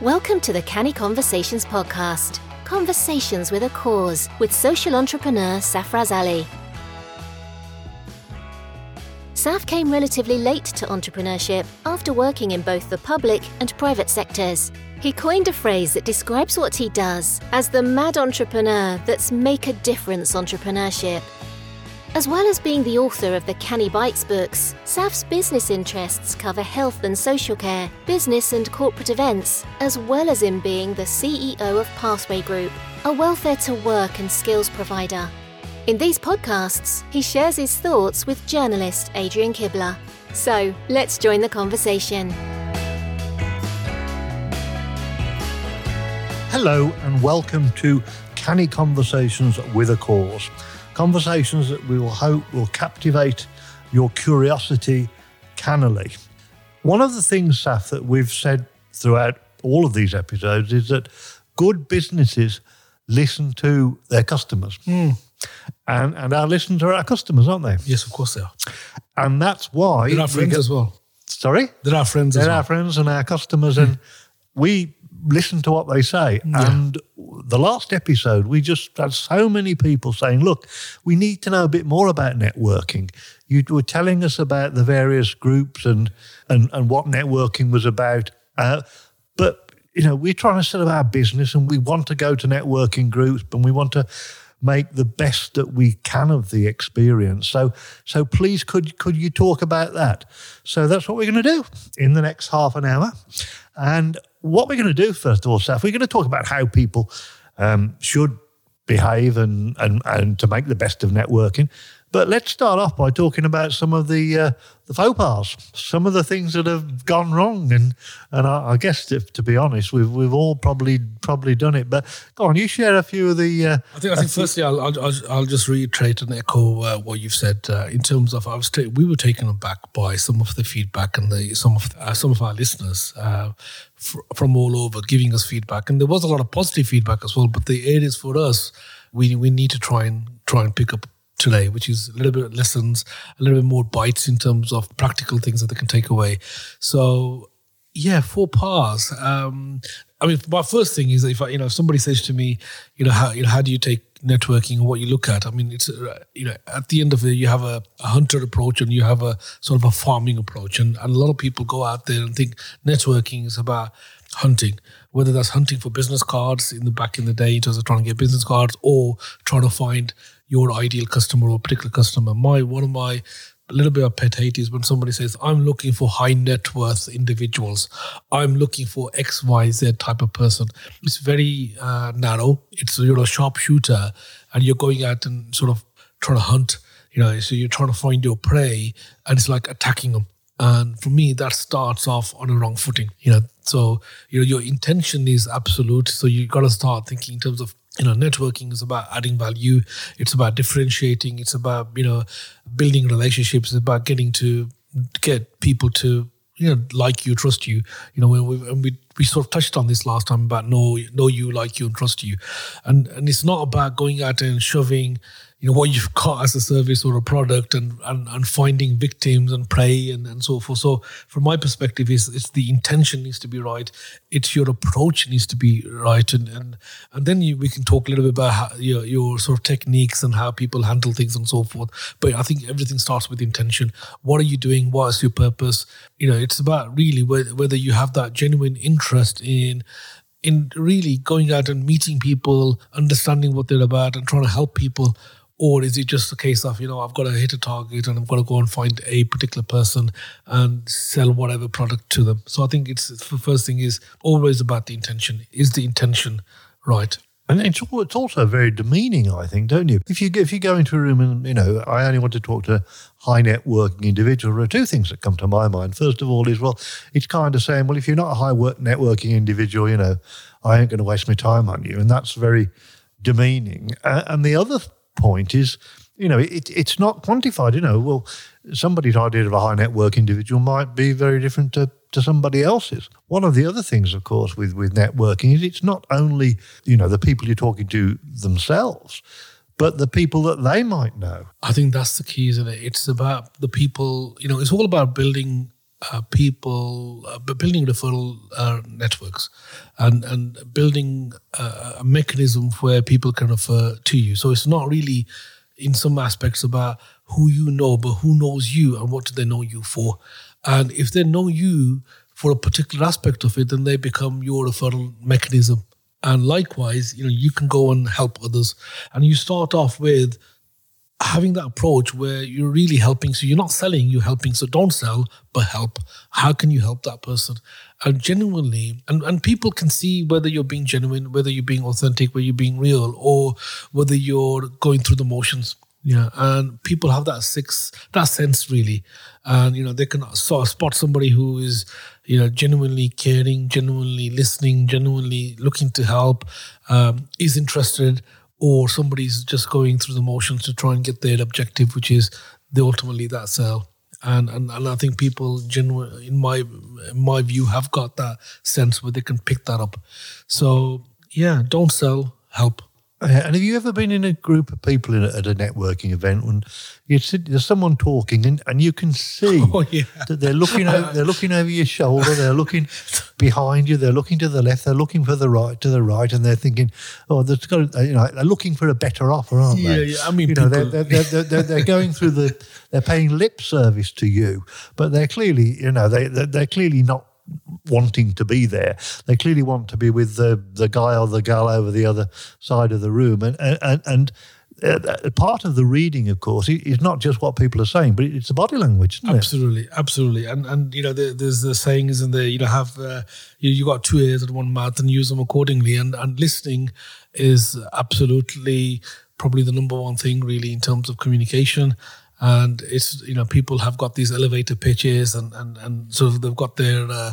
Welcome to the Canny Conversations podcast. Conversations with a cause with social entrepreneur Safraz Ali. Saf came relatively late to entrepreneurship after working in both the public and private sectors. He coined a phrase that describes what he does as the mad entrepreneur that's make a difference entrepreneurship. As well as being the author of the Canny Bites books, Saf's business interests cover health and social care, business and corporate events, as well as in being the CEO of Pathway Group, a welfare to work and skills provider. In these podcasts, he shares his thoughts with journalist Adrian Kibler. So, let's join the conversation. Hello and welcome to Canny Conversations with a Cause conversations that we will hope will captivate your curiosity cannily. One of the things, Saf, that we've said throughout all of these episodes is that good businesses listen to their customers. Mm. And, and our listeners are our customers, aren't they? Yes, of course they are. And that's why. They're our friends get, as well. Sorry? They're our friends They're our well. friends and our customers. And we listen to what they say. Yeah. And the last episode, we just had so many people saying, look, we need to know a bit more about networking. You were telling us about the various groups and, and, and what networking was about. Uh, but, you know, we're trying to set up our business and we want to go to networking groups and we want to make the best that we can of the experience. So, so please, could could you talk about that? So that's what we're going to do in the next half an hour. And what we're going to do first of all, Saf, we're going to talk about how people um, should behave and, and and to make the best of networking. But let's start off by talking about some of the uh, the faux pas, some of the things that have gone wrong, and and I, I guess if, to be honest, we've we've all probably probably done it. But go on, you share a few of the. Uh, I think. I think. Firstly, I'll, I'll I'll- just reiterate and echo uh, what you've said uh, in terms of I was ta- we were taken aback by some of the feedback and the some of uh, some of our listeners uh, from all over giving us feedback, and there was a lot of positive feedback as well. But the areas for us, we we need to try and try and pick up today, which is a little bit lessons, a little bit more bites in terms of practical things that they can take away. So yeah, faux pas. Um, I mean, my first thing is if I, you know if somebody says to me, you know, how you know how do you take networking and what you look at? I mean, it's uh, you know at the end of it, you have a, a hunter approach and you have a sort of a farming approach, and, and a lot of people go out there and think networking is about hunting, whether that's hunting for business cards in the back in the day in terms of trying to get business cards or trying to find your ideal customer or particular customer. My one of my a little bit of pet hate is when somebody says, I'm looking for high net worth individuals. I'm looking for XYZ type of person. It's very uh, narrow. It's you're a sharpshooter and you're going out and sort of trying to hunt, you know, so you're trying to find your prey and it's like attacking them. And for me, that starts off on a wrong footing, you know. So, you know, your intention is absolute. So you've got to start thinking in terms of you know networking is about adding value. It's about differentiating. It's about you know building relationships. It's about getting to get people to you know like you trust you. You know when we, when we we sort of touched on this last time about know know you like you and trust you. And and it's not about going out and shoving you know what you've got as a service or a product and and, and finding victims and prey and, and so forth. So from my perspective is it's the intention needs to be right. It's your approach needs to be right. And and, and then you, we can talk a little bit about how, your, your sort of techniques and how people handle things and so forth. But i think everything starts with intention. What are you doing? What is your purpose? You know it's about really whether, whether you have that genuine interest in in really going out and meeting people understanding what they're about and trying to help people or is it just a case of you know i've got to hit a target and i've got to go and find a particular person and sell whatever product to them so i think it's the first thing is always about the intention is the intention right And it's it's also very demeaning, I think, don't you? If you if you go into a room and you know, I only want to talk to high networking individuals. There are two things that come to my mind. First of all, is well, it's kind of saying, well, if you're not a high work networking individual, you know, I ain't going to waste my time on you, and that's very demeaning. And the other point is, you know, it, it's not quantified. You know, well, somebody's idea of a high net worth individual might be very different to, to somebody else's. One of the other things, of course, with, with networking is it's not only, you know, the people you're talking to themselves, but the people that they might know. I think that's the key, isn't it? It's about the people, you know, it's all about building uh, people uh, building referral uh, networks and and building uh, a mechanism where people can refer to you. So it's not really in some aspects about who you know, but who knows you and what do they know you for. And if they know you for a particular aspect of it, then they become your referral mechanism. And likewise, you know, you can go and help others. And you start off with having that approach where you're really helping. So you're not selling, you're helping. So don't sell, but help. How can you help that person? And genuinely, and, and people can see whether you're being genuine, whether you're being authentic, whether you're being real, or whether you're going through the motions. Yeah, and people have that six that sense really, and you know they can sort of spot somebody who is you know genuinely caring, genuinely listening, genuinely looking to help, um, is interested, or somebody's just going through the motions to try and get their objective, which is the ultimately that sale. And, and and I think people genuine in my in my view have got that sense where they can pick that up. So yeah, don't sell, help. Uh, and have you ever been in a group of people in a, at a networking event when you sit, there's someone talking and, and you can see Oh, yeah. that they're looking over, they're looking over your shoulder, they're looking behind you, they're looking to the left, they're looking for the right to the right, and they're thinking, oh, there's got to, you know, they're looking for a better offer, aren't Yeah, they? yeah, I mean, you know, they're, people- they're, they're, they're, they're going through the, they're paying lip service to you, but they're clearly, you know, they they're, they're clearly not wanting to be there. They clearly want to be with the the guy or the gal over the other side of the room, and and and. Uh, part of the reading, of course, is not just what people are saying, but it's the body language, isn't it? Absolutely, absolutely, and and you know there, there's the saying isn't there? You know, have uh, you you got two ears and one mouth and use them accordingly. And and listening is absolutely probably the number one thing really in terms of communication. And it's you know people have got these elevator pitches and and and sort of they've got their uh,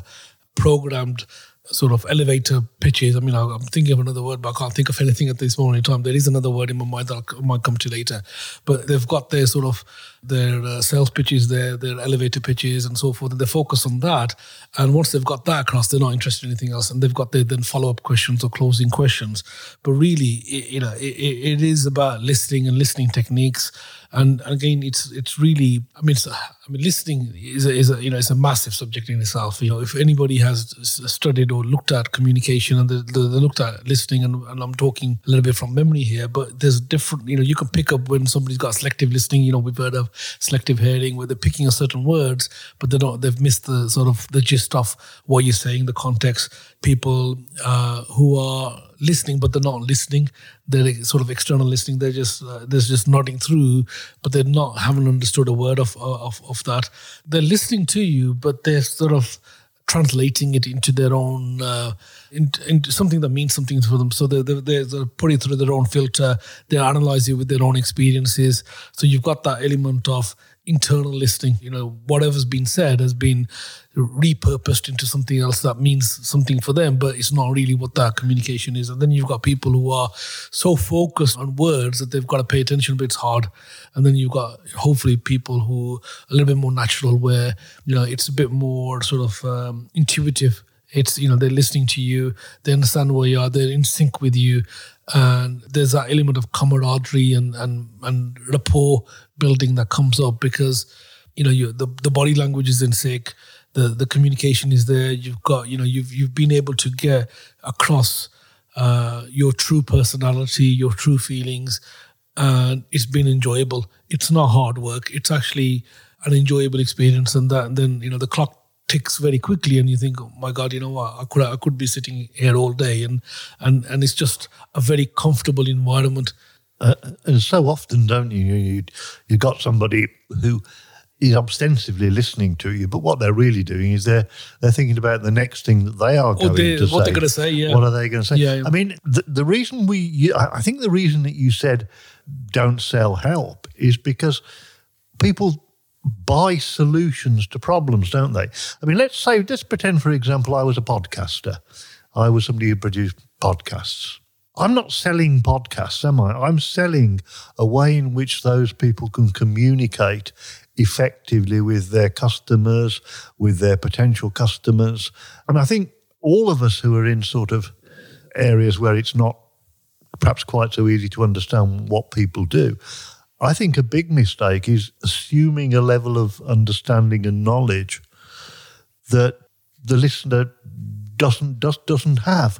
programmed sort of elevator pitches. I mean, I'm thinking of another word, but I can't think of anything at this moment in time. There is another word in my mind that I might come to later, but they've got their sort of their uh, sales pitches, their their elevator pitches, and so forth, and they focus on that. And once they've got that across, they're not interested in anything else, and they've got their then follow up questions or closing questions. But really, it, you know, it, it is about listening and listening techniques. And again, it's it's really, I mean, I mean, listening is a, is a you know it's a massive subject in itself. You know, if anybody has studied or looked at communication and they they looked at listening, and, and I'm talking a little bit from memory here, but there's different. You know, you can pick up when somebody's got selective listening. You know, we've heard of selective hearing where they're picking a certain words, but they don't. They've missed the sort of the gist of what you're saying, the context. People uh, who are listening, but they're not listening. They're sort of external listening. They're just uh, they're just nodding through, but they're not haven't understood a word of of of that. They're listening to you, but they're sort of translating it into their own uh, into, into something that means something for them. So they're, they're sort putting it through their own filter. They analyze it with their own experiences. So you've got that element of internal listening. You know, whatever's been said has been repurposed into something else that means something for them, but it's not really what that communication is. And then you've got people who are so focused on words that they've got to pay attention, but it's hard. And then you've got hopefully people who are a little bit more natural, where you know it's a bit more sort of um, intuitive. It's you know they're listening to you, they understand where you are, they're in sync with you, and there's that element of camaraderie and and and rapport building that comes up because you know you the, the body language is in sync the the communication is there. You've got you know you've you've been able to get across uh, your true personality your true feelings and it's been enjoyable. It's not hard work. It's actually an enjoyable experience and that and then you know the clock ticks very quickly and you think oh my god you know what i could i could be sitting here all day and and and it's just a very comfortable environment Uh, and so often, don't you? You you got somebody who is ostensibly listening to you, but what they're really doing is they're they're thinking about the next thing that they are going they- to what say. they're gonna say, yeah. What are they going to say? Yeah, yeah. I mean, the, the reason we, you, I think the reason that you said don't sell help is because people buy solutions to problems, don't they? I mean, let's say, let's pretend, for example, I was a podcaster. I was somebody who produced podcasts. I'm not selling podcasts, am I? I'm selling a way in which those people can communicate effectively with their customers, with their potential customers. And I think all of us who are in sort of areas where it's not perhaps quite so easy to understand what people do. I think a big mistake is assuming a level of understanding and knowledge that the listener doesn't does, doesn't have.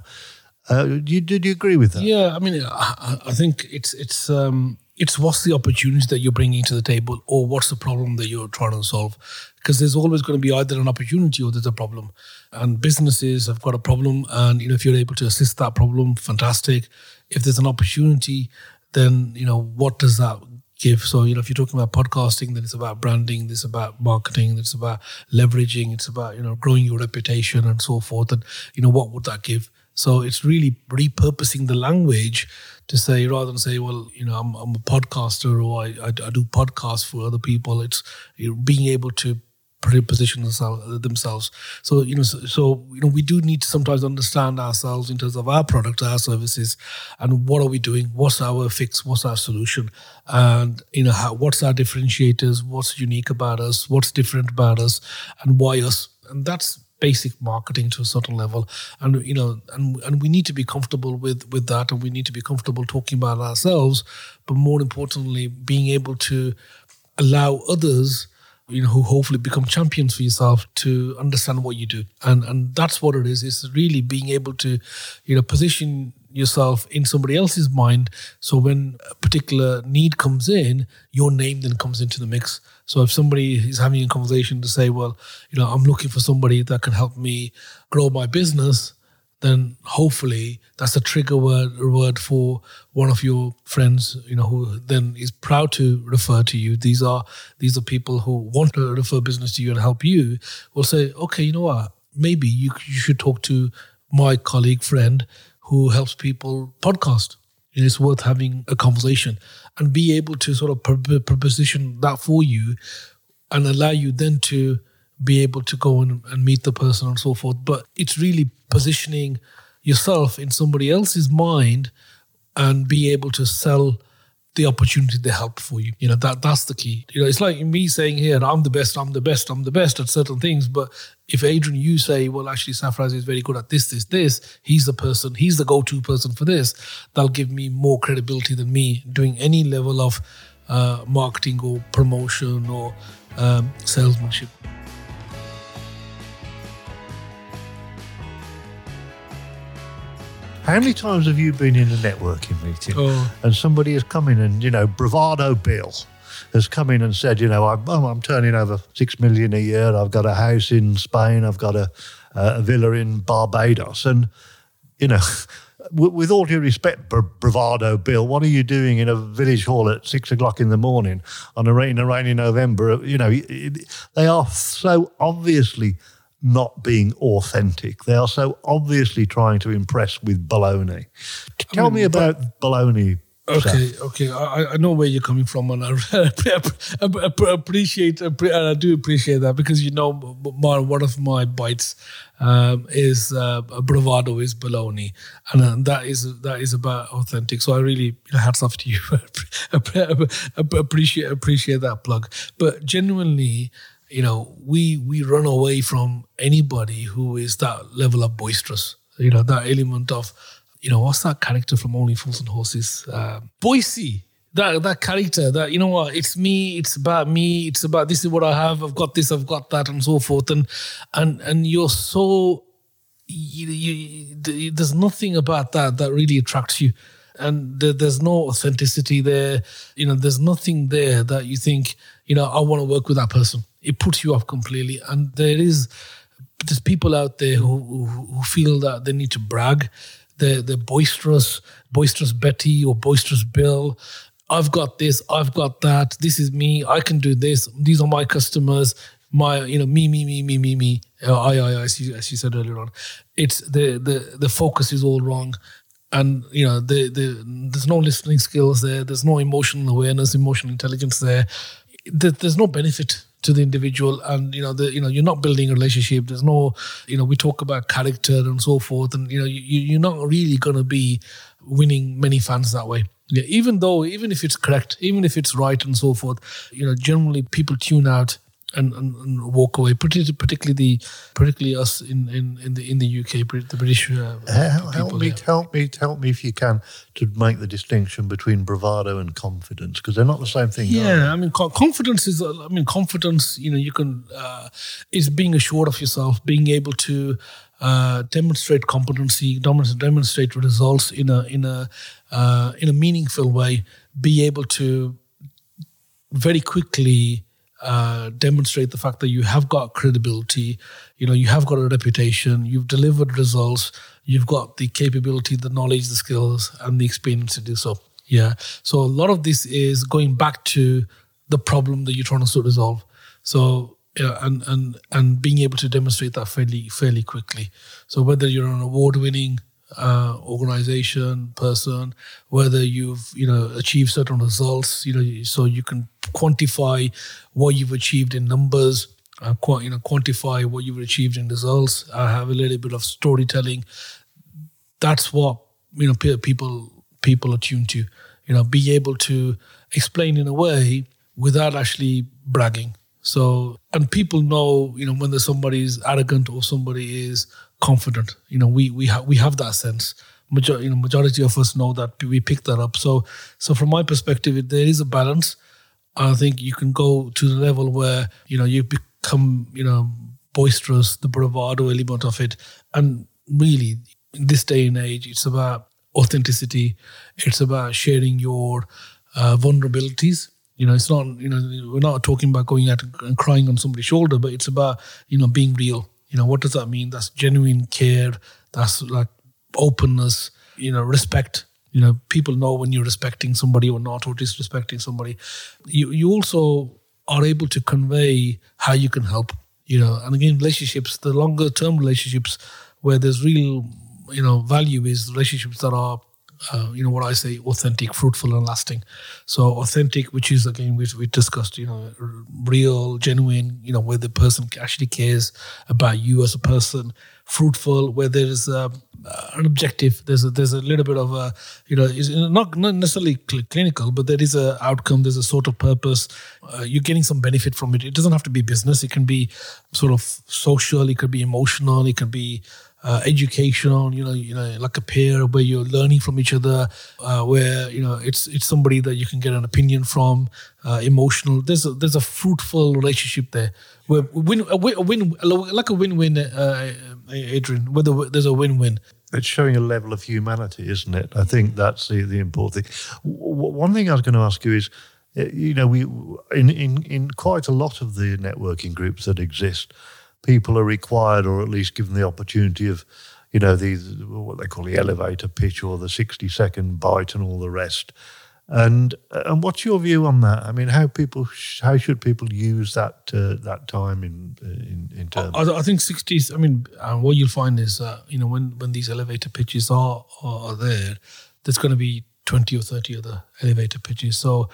Uh, do you, did you agree with that? Yeah, I mean, I, I think it's it's um, it's what's the opportunity that you're bringing to the table, or what's the problem that you're trying to solve. Because there's always going to be either an opportunity or there's a problem, and businesses have got a problem, and you know if you're able to assist that problem, fantastic. If there's an opportunity, then you know what does that give. So, you know, if you're talking about podcasting, then it's about branding, it's about marketing, it's about leveraging, it's about, you know, growing your reputation and so forth. And, you know, what would that give? So it's really repurposing the language to say, rather than say, well, you know, I'm, I'm a podcaster or I, I, I do podcasts for other people, it's being able to position themselves. So you know, so, so, you know, we do need to sometimes understand ourselves in terms of our product, our services, and what are we doing? What's our fix? What's our solution? And you know, how, what's our differentiators? What's unique about us? What's different about us? And why us? And that's basic marketing to a certain level and you know and and we need to be comfortable with with that and we need to be comfortable talking about ourselves but more importantly being able to allow others you know, who hopefully become champions for yourself to understand what you do. And and that's what it is. It's really being able to, you know, position yourself in somebody else's mind. So when a particular need comes in, your name then comes into the mix. So if somebody is having a conversation to say, well, you know, I'm looking for somebody that can help me grow my business, then hopefully that's a trigger word, word for one of your friends, you know, who then is proud to refer to you. These are these are people who want to refer business to you and help you. Will say, okay, you know what? Maybe you you should talk to my colleague friend who helps people podcast. And it's worth having a conversation and be able to sort of proposition that for you and allow you then to be able to go and, and meet the person and so forth. But it's really positioning yourself in somebody else's mind and be able to sell the opportunity they help for you. You know, that that's the key. You know, it's like me saying here, I'm the best, I'm the best, I'm the best at certain things. But if Adrian, you say, well, actually Safraz is very good at this, this, this, he's the person, he's the go-to person for this, that'll give me more credibility than me doing any level of uh, marketing or promotion or um, salesmanship. How many times have you been in a networking meeting oh. and somebody has come in and, you know, Bravado Bill has come in and said, you know, I'm, I'm turning over six million a year. I've got a house in Spain. I've got a, a villa in Barbados. And, you know, with all due respect, Bravado Bill, what are you doing in a village hall at six o'clock in the morning on a rainy, rainy November? You know, they are so obviously not being authentic. They are so obviously trying to impress with baloney. Tell I mean, me about baloney. Okay, okay, I, I know where you're coming from, and I appreciate, and I do appreciate that because you know, my, one of my bites um, is uh, bravado is baloney, and uh, that is that is about authentic. So I really you know, hats off to you. appreciate appreciate that plug, but genuinely you know, we we run away from anybody who is that level of boisterous. You know, that element of, you know, what's that character from Only Fools and Horses? Um, Boycie. That that character. That you know what? It's me. It's about me. It's about this is what I have. I've got this. I've got that, and so forth. And and and you're so. You, you, there's nothing about that that really attracts you and there's no authenticity there. You know, there's nothing there that you think, you know, I want to work with that person it puts you off completely. And there is there's people out there who, who, who feel that they need to brag. They're, they're boisterous, boisterous Betty or boisterous Bill. I've got this, I've got that. This is me. I can do this. These are my customers. My, you know, me, me, me, me, me, me. Uh, I, I, I, as you, as you said earlier on, it's the the the focus is all wrong and you know the, the there's no listening skills there there's no emotional awareness emotional intelligence there there's no benefit to the individual and you know the you know you're not building a relationship. There's no you know we talk about character and so forth and you know you, you're not really going to be winning many fans that way. Yeah, even though even if it's correct even if it's right and so forth you know generally people tune out and, and, and walk away. Particularly, particularly the particularly us in, in, in the in the UK, the British uh, help. Help me, help me, help me if you can to make the distinction between bravado and confidence because they're not the same thing. Yeah, I mean, confidence is. uh, I mean, confidence. You know, you can uh, is being assured of yourself, being able to uh, demonstrate competency, demonstrate, demonstrate results in a in a uh, in a meaningful way. Be able to very quickly uh, demonstrate the fact that you have got credibility, you know, you have got a reputation, you've delivered results, you've got the capability, the knowledge, the skills, and the experience to do so. Yeah. So a lot of this is going back to the problem that you're trying to resolve. So yeah, and and and being able to demonstrate that fairly fairly quickly. So whether you're an award-winning uh, organization person, whether you've you know achieved certain results, you know, so you can quantify what you've achieved in numbers, uh, qu- you know, quantify what you've achieved in results. I have a little bit of storytelling. That's what you know pe- people people are tuned to. You know, be able to explain in a way without actually bragging. So, and people know, you know, when there's somebody is arrogant or somebody is confident. You know, we we have we have that sense. Major, you know, majority of us know that we pick that up. So, so from my perspective, there is a balance. I think you can go to the level where you know you become, you know, boisterous, the bravado element of it, and really, in this day and age, it's about authenticity. It's about sharing your uh, vulnerabilities. You know, it's not, you know, we're not talking about going out and crying on somebody's shoulder, but it's about, you know, being real. You know, what does that mean? That's genuine care. That's like openness, you know, respect. You know, people know when you're respecting somebody or not, or disrespecting somebody. You you also are able to convey how you can help. You know, and again, relationships, the longer term relationships where there's real, you know, value is relationships that are uh, you know what I say, authentic, fruitful, and lasting. So authentic, which is again we we discussed, you know, real, genuine, you know, where the person actually cares about you as a person. Fruitful, where there is uh, an objective. There's a, there's a little bit of a, you know, not not necessarily cl- clinical, but there is a outcome. There's a sort of purpose. Uh, you're getting some benefit from it. It doesn't have to be business. It can be sort of social. It could be emotional. It can be uh, educational, you know, you know, like a peer where you're learning from each other, uh, where you know it's it's somebody that you can get an opinion from, uh, emotional. There's a, there's a fruitful relationship there, where win a win, a win like a win-win, uh, Adrian. Where the, there's a win-win. It's showing a level of humanity, isn't it? I think that's the, the important thing. W- one thing I was going to ask you is, uh, you know, we in, in in quite a lot of the networking groups that exist, people are required, or at least given the opportunity of, you know, the what they call the elevator pitch or the sixty second bite and all the rest. And and what's your view on that? I mean, how people sh- how should people use that uh, that time in in, in terms? I, I think 60s. I mean, uh, what you'll find is, uh, you know, when when these elevator pitches are are, there, there's going to be 20 or 30 other elevator pitches. So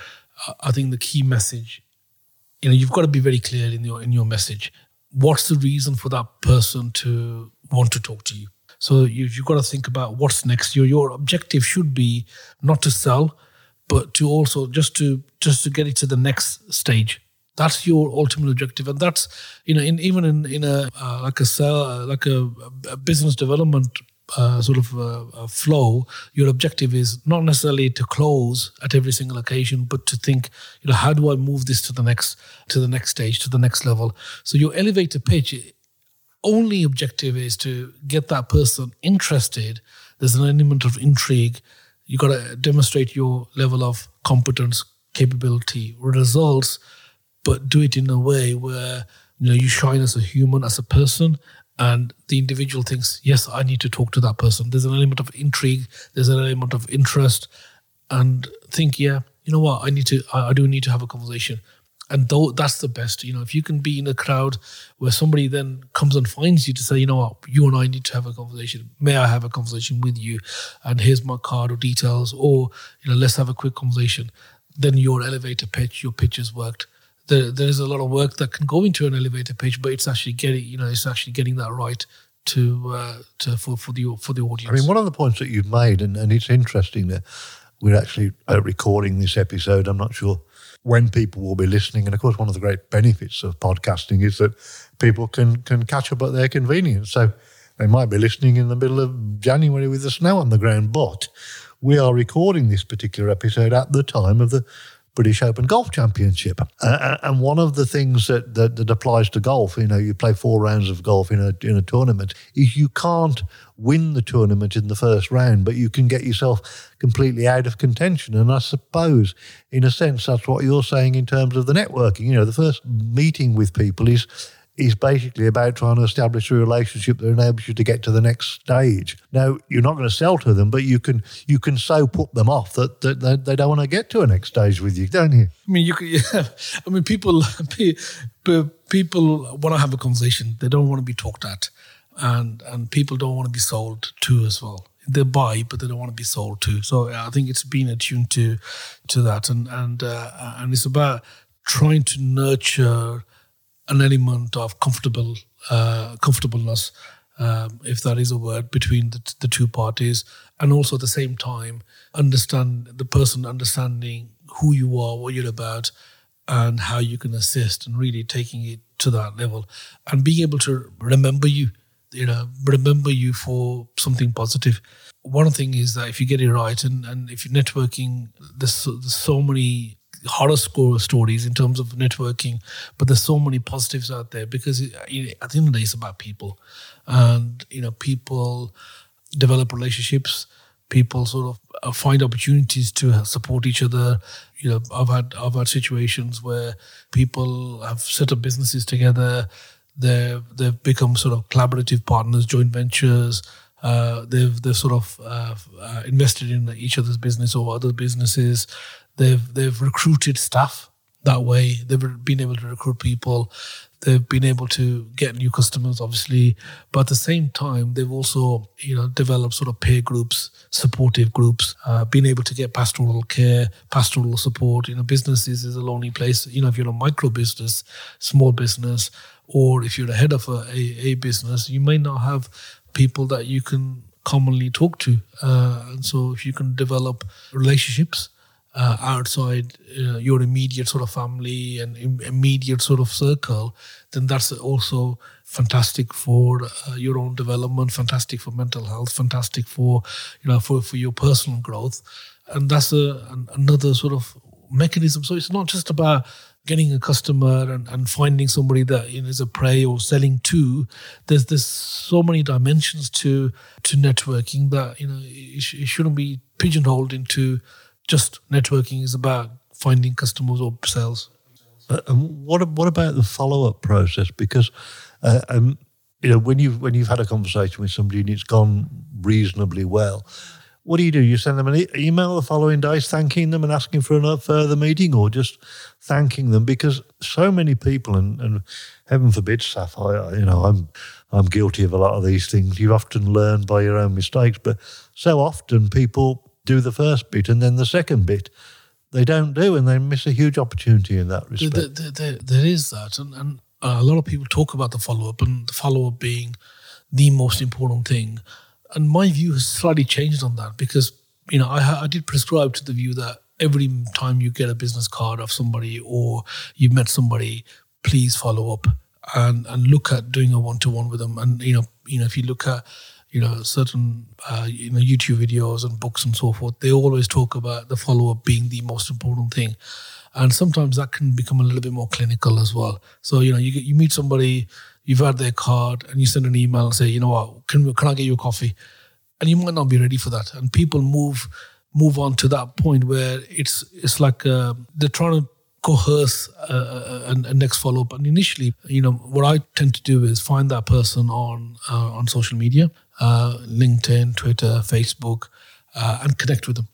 uh, I think the key message, you know, you've got to be very clear in your in your message. What's the reason for that person to want to talk to you? So you, you've got to think about what's next. Your your objective should be not to sell, but to also just to just to get it to the next stage. That's your ultimate objective, and that's you know in even in in a uh, like a sell uh, like a, a business development uh, sort of uh, uh, flow. Your objective is not necessarily to close at every single occasion, but to think you know how do I move this to the next to the next stage to the next level. So your elevator pitch only objective is to get that person interested. There's an element of intrigue. You got to demonstrate your level of competence, capability, results, but do it in a way where you know you shine as a human, as a person, and the individual thinks, yes, I need to talk to that person. There's an element of intrigue. There's an element of interest, and think, yeah, you know what, I need to, I, I do need to have a conversation. And though that's the best you know if you can be in a crowd where somebody then comes and finds you to say you know what? You and i need to have a conversation. May i have a conversation with you? And here's my card or details or you know let's have a quick conversation. Then your elevator pitch your pitch has worked there, there is a lot of work that can go into an elevator pitch but it's actually getting you know it's actually getting that right to uh, to for, for the for the audience I mean, one of the points that you've made, and, and it's interesting that we're actually uh, recording this episode. I'm not sure when people will be listening. And of course, one of the great benefits of podcasting is that people can can catch up at their convenience. So they might be listening in the middle of January with the snow on the ground, but we are recording this particular episode at the time of the British Open Golf Championship. Uh, and one of the things that, that, that applies to golf, you know, you play four rounds of golf in a in a tournament, is you can't win the tournament in the first round, but you can get yourself completely out of contention. And I suppose, in a sense, that's what you're saying in terms of the networking. You know, the first meeting with people is is basically about trying to establish a relationship that enables you to get to the next stage. Now, you're not going to sell to them, but you can you can so put them off that, that they, they don't want to get to a next stage with you, don't you? I mean, you could, yeah. I mean, people people want to have a conversation. They don't want to be talked at, and and people don't want to be sold to as well. They buy, but they don't want to be sold to. So I think it's being attuned to to that, and and uh, and it's about trying to nurture an element of comfortable uh, comfortableness, um, if that is a word, between the, the two parties, and also at the same time understand the person understanding who you are, what you're about, and how you can assist, and really taking it to that level, and being able to remember you, you know, remember you for something positive. One thing is that if you get it right, and, and if you're networking, there's, there's so many horror score stories in terms of networking, but there's so many positives out there because it, at the end of the day, it's about people, and you know, people develop relationships. People sort of uh, find opportunities to support each other. You know, I've had I've had situations where people have set up businesses together. They've they've become sort of collaborative partners, joint ventures. Uh, they've they've sort of uh, uh, invested in each other's business or other businesses. They've they've recruited staff that way. They've been able to recruit people. They've been able to get new customers, obviously, but at the same time, they've also, you know, developed sort of peer groups, supportive groups, uh, being able to get pastoral care, pastoral support. You know, businesses is a lonely place. You know, if you're a micro business, small business, or if you're the head of a, a, a business, you may not have people that you can commonly talk to. Uh, and so, if you can develop relationships uh, outside uh, your immediate sort of family and Im- immediate sort of circle, then that's also fantastic for uh, your own development, fantastic for mental health, fantastic for you know for, for your personal growth, and that's a, an, another sort of mechanism. So it's not just about getting a customer and, and finding somebody that you know, is a prey or selling to. There's there's so many dimensions to to networking that you know it, sh- it shouldn't be pigeonholed into just networking is about finding customers or sales. Uh, and what what about the follow up process? Because uh, um, you know when you've when you've had a conversation with somebody and it's gone reasonably well, what do you do? You send them an e- email the following day, thanking them and asking for a further meeting, or just thanking them because so many people and, and heaven forbid, I, you know, I'm I'm guilty of a lot of these things. You often learn by your own mistakes, but so often people do the first bit and then the second bit they don't do, and they miss a huge opportunity in that respect. There, there, there, there is that, and, and uh, a lot of people talk about the follow up, and the follow up being the most important thing. And my view has slightly changed on that because you know I, I did prescribe to the view that every time you get a business card of somebody or you've met somebody, please follow up and and look at doing a one to one with them. And you know, you know, if you look at you know certain uh, you know YouTube videos and books and so forth, they always talk about the follow up being the most important thing, and sometimes that can become a little bit more clinical as well. So you know you you meet somebody, you've had their card, and you send an email and say, you know what, can can I get you a coffee? And you might not be ready for that, and people move move on to that point where it's it's like uh, they're trying to coerce uh, a, a, next follow up. And initially, you know, what I tend to do is find that person on uh, on social media, uh, LinkedIn, Twitter, Facebook, uh, and connect with them.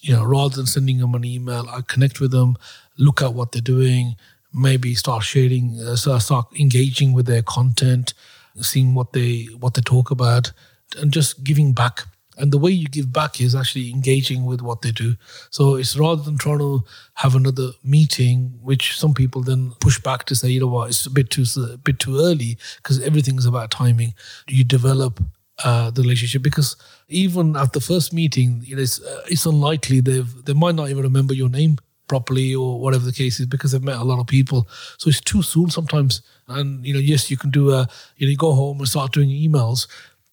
You know, rather than sending them an email, I connect with them, look at what they're doing, maybe start sharing, uh, start engaging with their content, seeing what they what they talk about, and just giving back. And the way you give back is actually engaging with what they do. So it's rather than trying to have another meeting, which some people then push back to say, you know what, it's a bit too a bit too early because everything's about timing. You develop uh, the relationship because even at the first meeting, know, it's, uh, it's unlikely they they might not even remember your name properly or whatever the case is because they've met a lot of people. So it's too soon sometimes. And you know, yes, you can do a you know, you go home and start doing emails,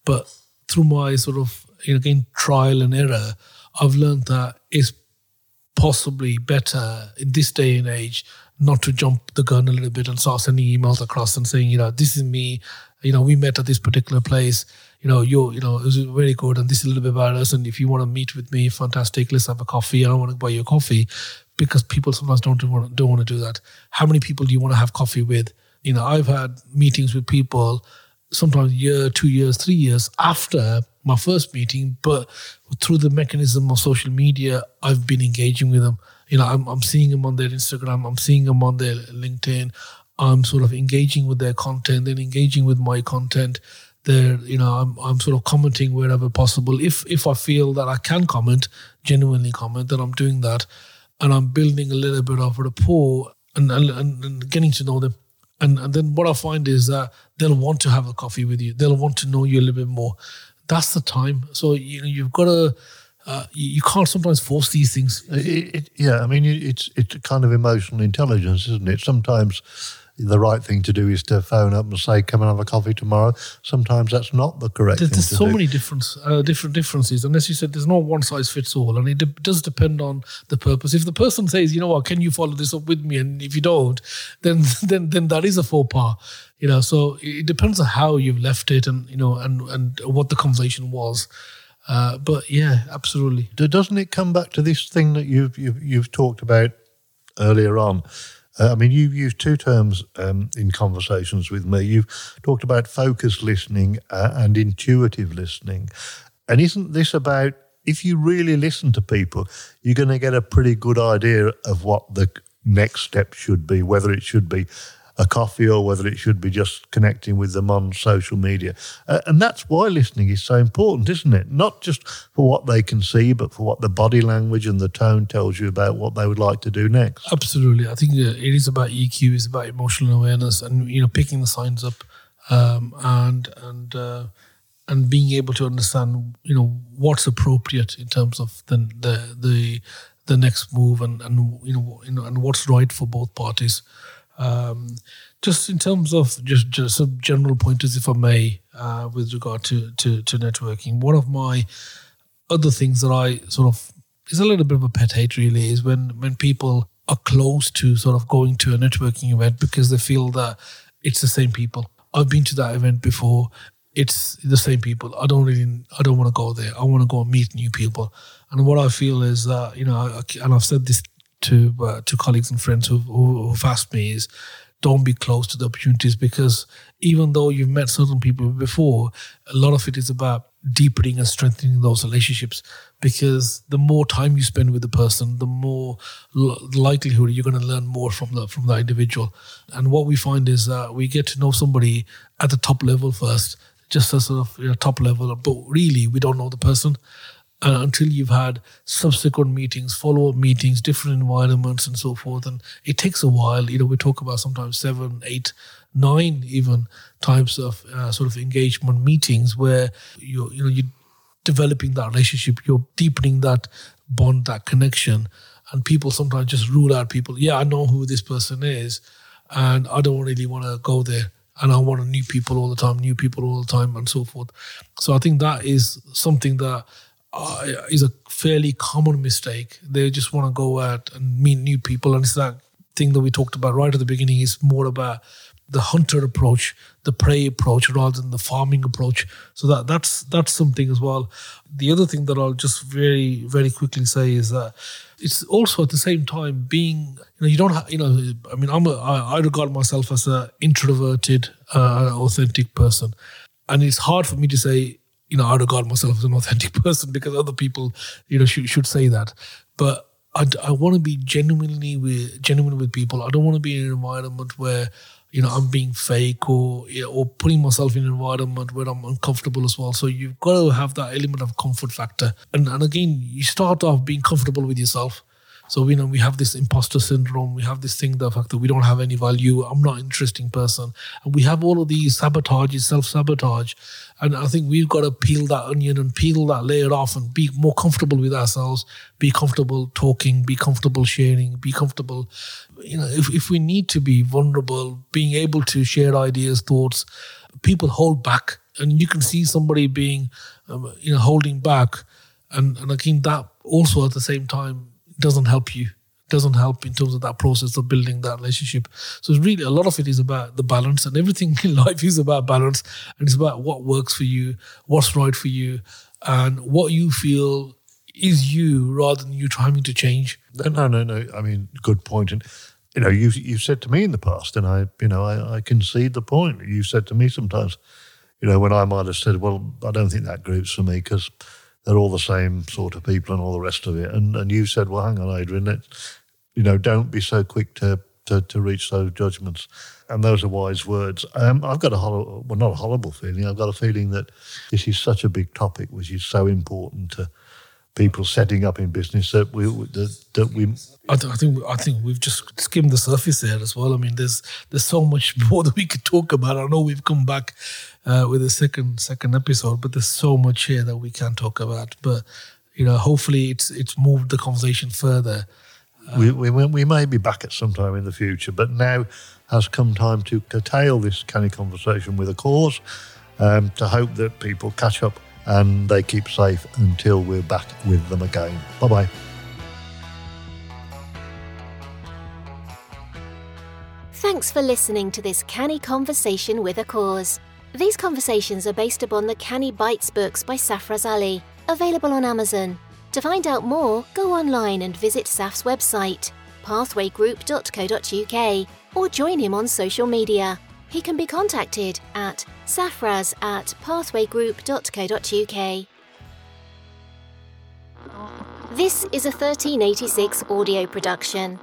but through my sort of you know, again trial and error, I've learned that it's possibly better in this day and age not to jump the gun a little bit and start sending emails across and saying, you know, this is me, you know, we met at this particular place, you know, you're, you know, it was very good and this is a little bit about us. And if you want to meet with me, fantastic, let's have a coffee. I don't want to buy you a coffee because people sometimes don't want, don't want to do that. How many people do you want to have coffee with? You know, I've had meetings with people sometimes year, two years, three years after my first meeting, but through the mechanism of social media, I've been engaging with them. You know, I'm, I'm seeing them on their Instagram, I'm seeing them on their LinkedIn. I'm sort of engaging with their content, then engaging with my content. There, you know, I'm, I'm sort of commenting wherever possible. If if I feel that I can comment, genuinely comment, then I'm doing that, and I'm building a little bit of rapport and and, and getting to know them. And, and then what I find is that they'll want to have a coffee with you. They'll want to know you a little bit more that's the time. So you know you've got to. Uh, you, can't sometimes force these things. It, it, yeah, I mean it's it's kind of emotional intelligence, isn't it? Sometimes the right thing to do is to phone up and say, "Come and have a coffee tomorrow." Sometimes that's not the correct. There's, there's so do. many different uh, different differences, and as you said, there's no one size fits all, and it de- does depend on the purpose. If the person says, "You know what, can you follow this up with me?" and if you don't, then then then that is a faux pas you know so it depends on how you've left it and you know and and what the conversation was uh, but yeah absolutely doesn't it come back to this thing that you've you've, you've talked about earlier on uh, I mean, you've used two terms um, in conversations with me. You've talked about focused listening uh, and intuitive listening. And isn't this about if you really listen to people, you're going to get a pretty good idea of what the next step should be, whether it should be a coffee or whether it should be just connecting with them on social media. Uh, and that's why listening is so important, isn't it? Not just for what they can see, but for what the body language and the tone tells you about what they would like to do next. Absolutely. I think uh, it is about EQ, it's about emotional awareness and, you know, picking the signs up um, and, and, uh, and being able to understand, you know, what's appropriate in terms of the the the, the next move and, and you know, you know and what's right for both parties. Um, just in terms of just, just some general pointers, if I may, uh, with regard to, to, to networking, one of my other things that I sort of is a little bit of a pet hate really is when when people are close to sort of going to a networking event because they feel that it's the same people. I've been to that event before. It's the same people. I don't really, I don't want to go there. I want to go and meet new people. And what I feel is that you know, and I've said this to uh, to colleagues and friends who've, who've asked me is don't be close to the opportunities because even though you've met certain people before, a lot of it is about deepening and strengthening those relationships. Because the more time you spend with the person, the more l- likelihood you're going to learn more from the from that individual. And what we find is that we get to know somebody at the top level first, just a sort of you know, top level, but really we don't know the person uh, until you've had subsequent meetings, follow up meetings, different environments, and so forth. And it takes a while. You know, we talk about sometimes seven, eight, nine, even types of uh, sort of engagement meetings where you you know you're developing that relationship, you're deepening that bond, that connection. And people sometimes just rule out people. Yeah, I know who this person is, and I don't really want to go there and I want new people all the time, new people all the time, and so forth. So I think that is something that uh, is a fairly common mistake. They just want to go out and meet new people, and it's that thing that we talked about right at the beginning. Is more about the hunter approach, the prey approach, rather than the farming approach. So that that's that's something as well. The other thing that I'll just very very quickly say is that it's also at the same time being you know you don't have you know I mean I'm a, I, I regard myself as a introverted uh, authentic person, and it's hard for me to say you know, I regard myself as an authentic person because other people, you know, should, should say that. But I, I want to be genuinely with genuine with people. I don't want to be in an environment where you know I'm being fake or you know, or putting myself in an environment where I'm uncomfortable as well. So you've got to have that element of comfort factor. And and again, you start off being comfortable with yourself. So we know we have this imposter syndrome. We have this thing, the fact that we don't have any value. I'm not an interesting person, and we have all of these sabotages, self sabotage. And I think we've got to peel that onion and peel that layer off and be more comfortable with ourselves. Be comfortable talking. Be comfortable sharing. Be comfortable. You know, if if we need to be vulnerable, being able to share ideas, thoughts, people hold back, and you can see somebody being, um, you know, holding back, and and I think that also at the same time doesn't help you doesn't help in terms of that process of building that relationship. So really a lot of it is about the balance, and everything in life is about balance, and it's about what works for you, what's right for you, and what you feel is you rather than you trying to change. No, no, no. I mean, good point. And you know, you you said to me in the past, and I, you know, I, I concede the point. You said to me sometimes, you know, when I might have said, well, I don't think that group's for me because they're all the same sort of people and all the rest of it. And and you said, well, hang on, Adrian, it, you know, don't be so quick to, to, to reach those judgments. And those are wise words. Um, I've got a horrible, well, not a horrible feeling. I've got a feeling that this is such a big topic, which is so important to people setting up in business that we that, that we. I, th- I, think I think we've just skimmed the surface there as well. I mean, there's there's so much more that we could talk about. I know we've come back uh, with a second second episode, but there's so much here that we can talk about. But you know, hopefully, it's it's moved the conversation further. Uh, we, we we may be back at some time in the future, but now has come time to curtail this canny conversation with a cause. Um, to hope that people catch up and they keep safe until we're back with them again. Bye bye. Thanks for listening to this canny conversation with a cause. These conversations are based upon the Canny Bites books by Safraz Ali, available on Amazon. To find out more, go online and visit Saf's website, pathwaygroup.co.uk, or join him on social media. He can be contacted at safraz at pathwaygroup.co.uk. This is a 1386 audio production.